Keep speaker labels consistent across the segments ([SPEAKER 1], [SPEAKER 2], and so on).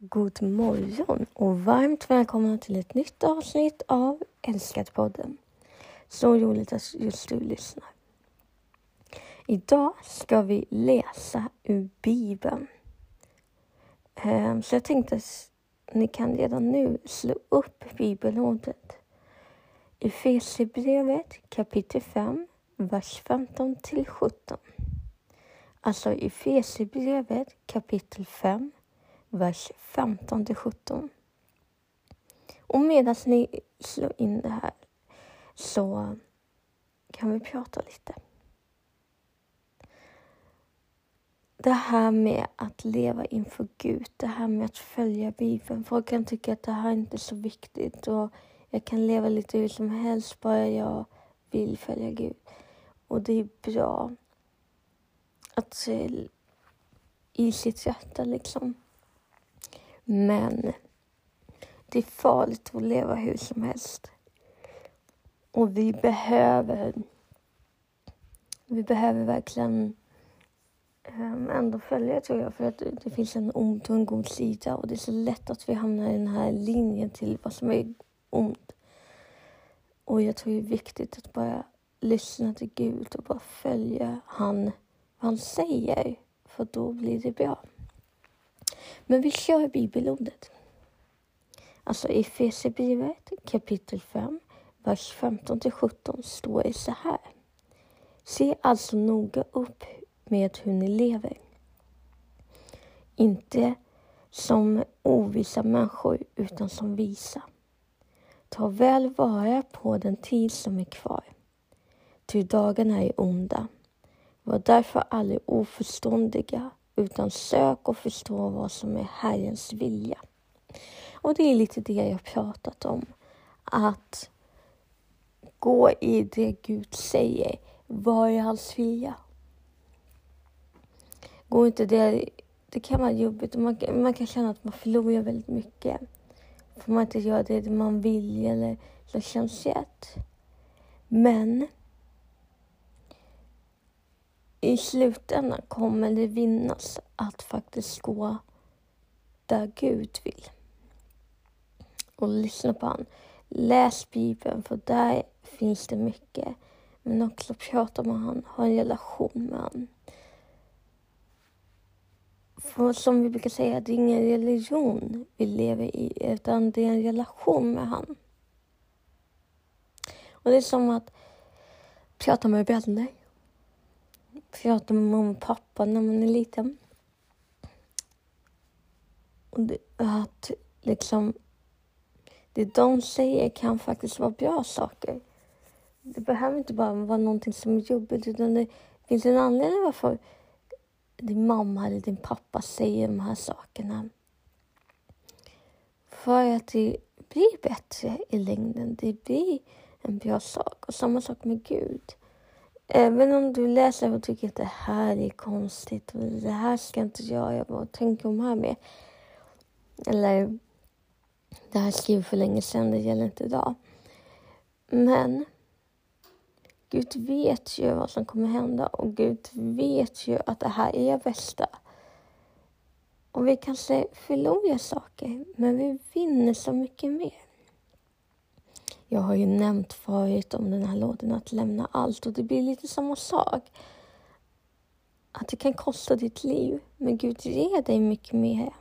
[SPEAKER 1] God morgon och varmt välkomna till ett nytt avsnitt av Älskad podden. Så roligt att just du lyssnar. Idag ska vi läsa ur Bibeln. Ehm, så jag tänkte att ni kan redan nu slå upp bibelordet. Efesierbrevet kapitel 5, vers 15 till 17. Alltså Efesierbrevet kapitel 5, vers 15 till 17. Och medan ni slår in det här så kan vi prata lite. Det här med att leva inför Gud, det här med att följa Bibeln. Folk kan tycka att det här inte är så viktigt och jag kan leva lite hur som helst bara jag vill följa Gud. Och det är bra att i sitt hjärta liksom men det är farligt att leva hur som helst. Och vi behöver, vi behöver verkligen ehm, ändå följa tror jag. För att det finns en ond och en god sida och det är så lätt att vi hamnar i den här linjen till vad som är ont. Och jag tror det är viktigt att bara lyssna till Gud och bara följa han, vad han säger. För då blir det bra. Men vi kör bibelordet. Alltså i Efesierbrevet kapitel 5, vers 15 till 17 står det så här. Se alltså noga upp med hur ni lever. Inte som ovisa människor, utan som visa. Ta väl vara på den tid som är kvar, ty dagarna är onda. Var därför aldrig oförståndiga utan sök och förstå vad som är Herrens vilja. Och det är lite det jag pratat om. Att gå i det Gud säger. Vad är hans vilja? Gå inte det, det kan vara jobbigt och man, man kan känna att man förlorar väldigt mycket. Får man inte göra det man vill eller som känns rätt. Men i slutändan kommer det vinnas att faktiskt gå där Gud vill. Och lyssna på han. Läs Bibeln, för där finns det mycket. Men också prata med han, ha en relation med han. För som vi brukar säga, det är ingen religion vi lever i, utan det är en relation med han. Och det är som att prata med vänner prata med mamma och pappa när man är liten. Och det, att liksom det de säger kan faktiskt vara bra saker. Det behöver inte bara vara någonting som är jobbigt utan det finns en anledning varför din mamma eller din pappa säger de här sakerna. För att det blir bättre i längden. Det blir en bra sak. Och samma sak med Gud. Även om du läser och tycker att det här är konstigt och det här ska inte jag göra, vad tänker de här med? Eller, det här skrev för länge sedan, det gäller inte idag. Men Gud vet ju vad som kommer hända och Gud vet ju att det här är bästa. Och vi kanske förlorar saker, men vi vinner så mycket mer. Jag har ju nämnt förut om den här lådan att lämna allt och det blir lite samma sak. Att det kan kosta ditt liv, men Gud ger dig mycket mer.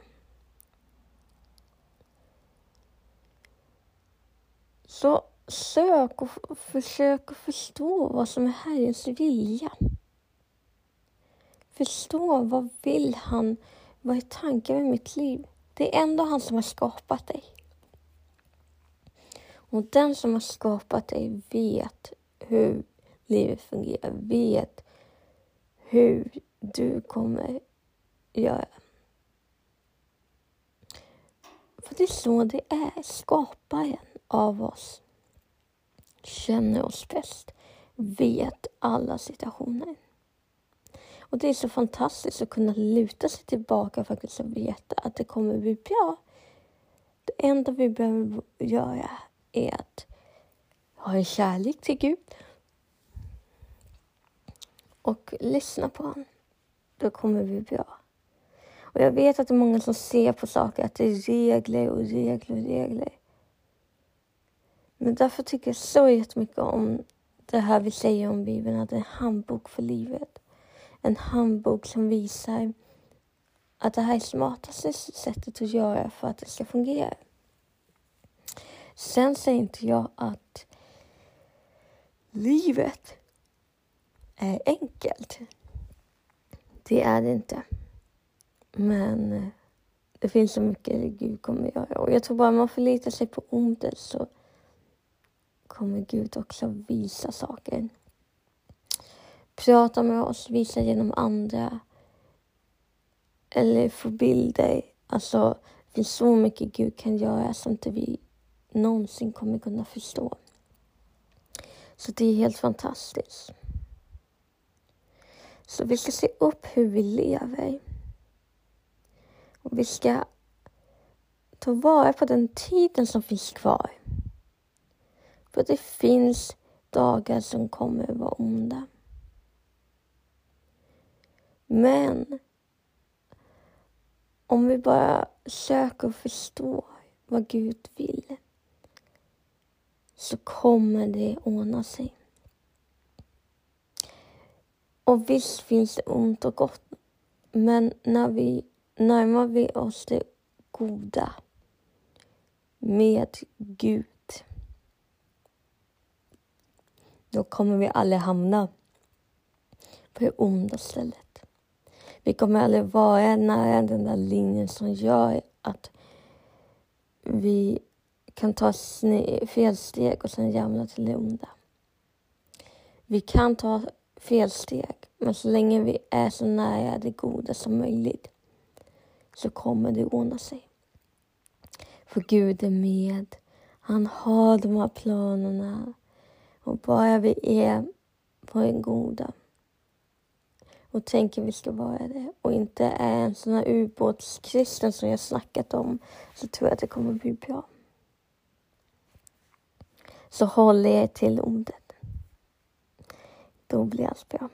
[SPEAKER 1] Så sök och försök att förstå vad som är Herrens vilja. Förstå vad vill han? Vad är tanken med mitt liv? Det är ändå han som har skapat dig. Och den som har skapat dig vet hur livet fungerar, vet hur du kommer göra. För det är så det är. Skaparen av oss känner oss bäst, vet alla situationer. Och det är så fantastiskt att kunna luta sig tillbaka och faktiskt veta att det kommer bli bra. Det enda vi behöver göra är att ha en kärlek till Gud och lyssna på honom. Då kommer vi bra. Och jag vet att det är många som ser på saker att det är regler och regler och regler. Men därför tycker jag så jättemycket om det här vi säger om Bibeln, att det är en handbok för livet. En handbok som visar att det här är smartaste sättet att göra för att det ska fungera. Sen säger inte jag att livet är enkelt. Det är det inte. Men eh, det finns så mycket Gud kommer göra. Och jag tror bara man förlitar sig på ordet så kommer Gud också visa saker. Prata med oss, visa genom andra. Eller få bilder. Alltså, det finns så mycket Gud kan göra som inte vi någonsin kommer kunna förstå. Så det är helt fantastiskt. Så vi ska se upp hur vi lever. Och vi ska ta vara på den tiden som finns kvar. För det finns dagar som kommer vara onda. Men om vi bara söker och förstår vad Gud vill så kommer det ordna sig. Och visst finns det ont och gott, men när vi närmar vi oss det goda med Gud då kommer vi aldrig hamna på det onda stället. Vi kommer aldrig vara nära den där linjen som gör att vi kan ta fel steg och sen jämna till det onda. Vi kan ta fel steg, men så länge vi är så nära det goda som möjligt så kommer det ordna sig. För Gud är med. Han har de här planerna. Och bara vi är på den goda och tänker vi ska vara det och inte är en sån här ubåtskristen som jag snackat om så tror jag att det kommer bli bra. Så håll er till ordet. Då blir allt bra.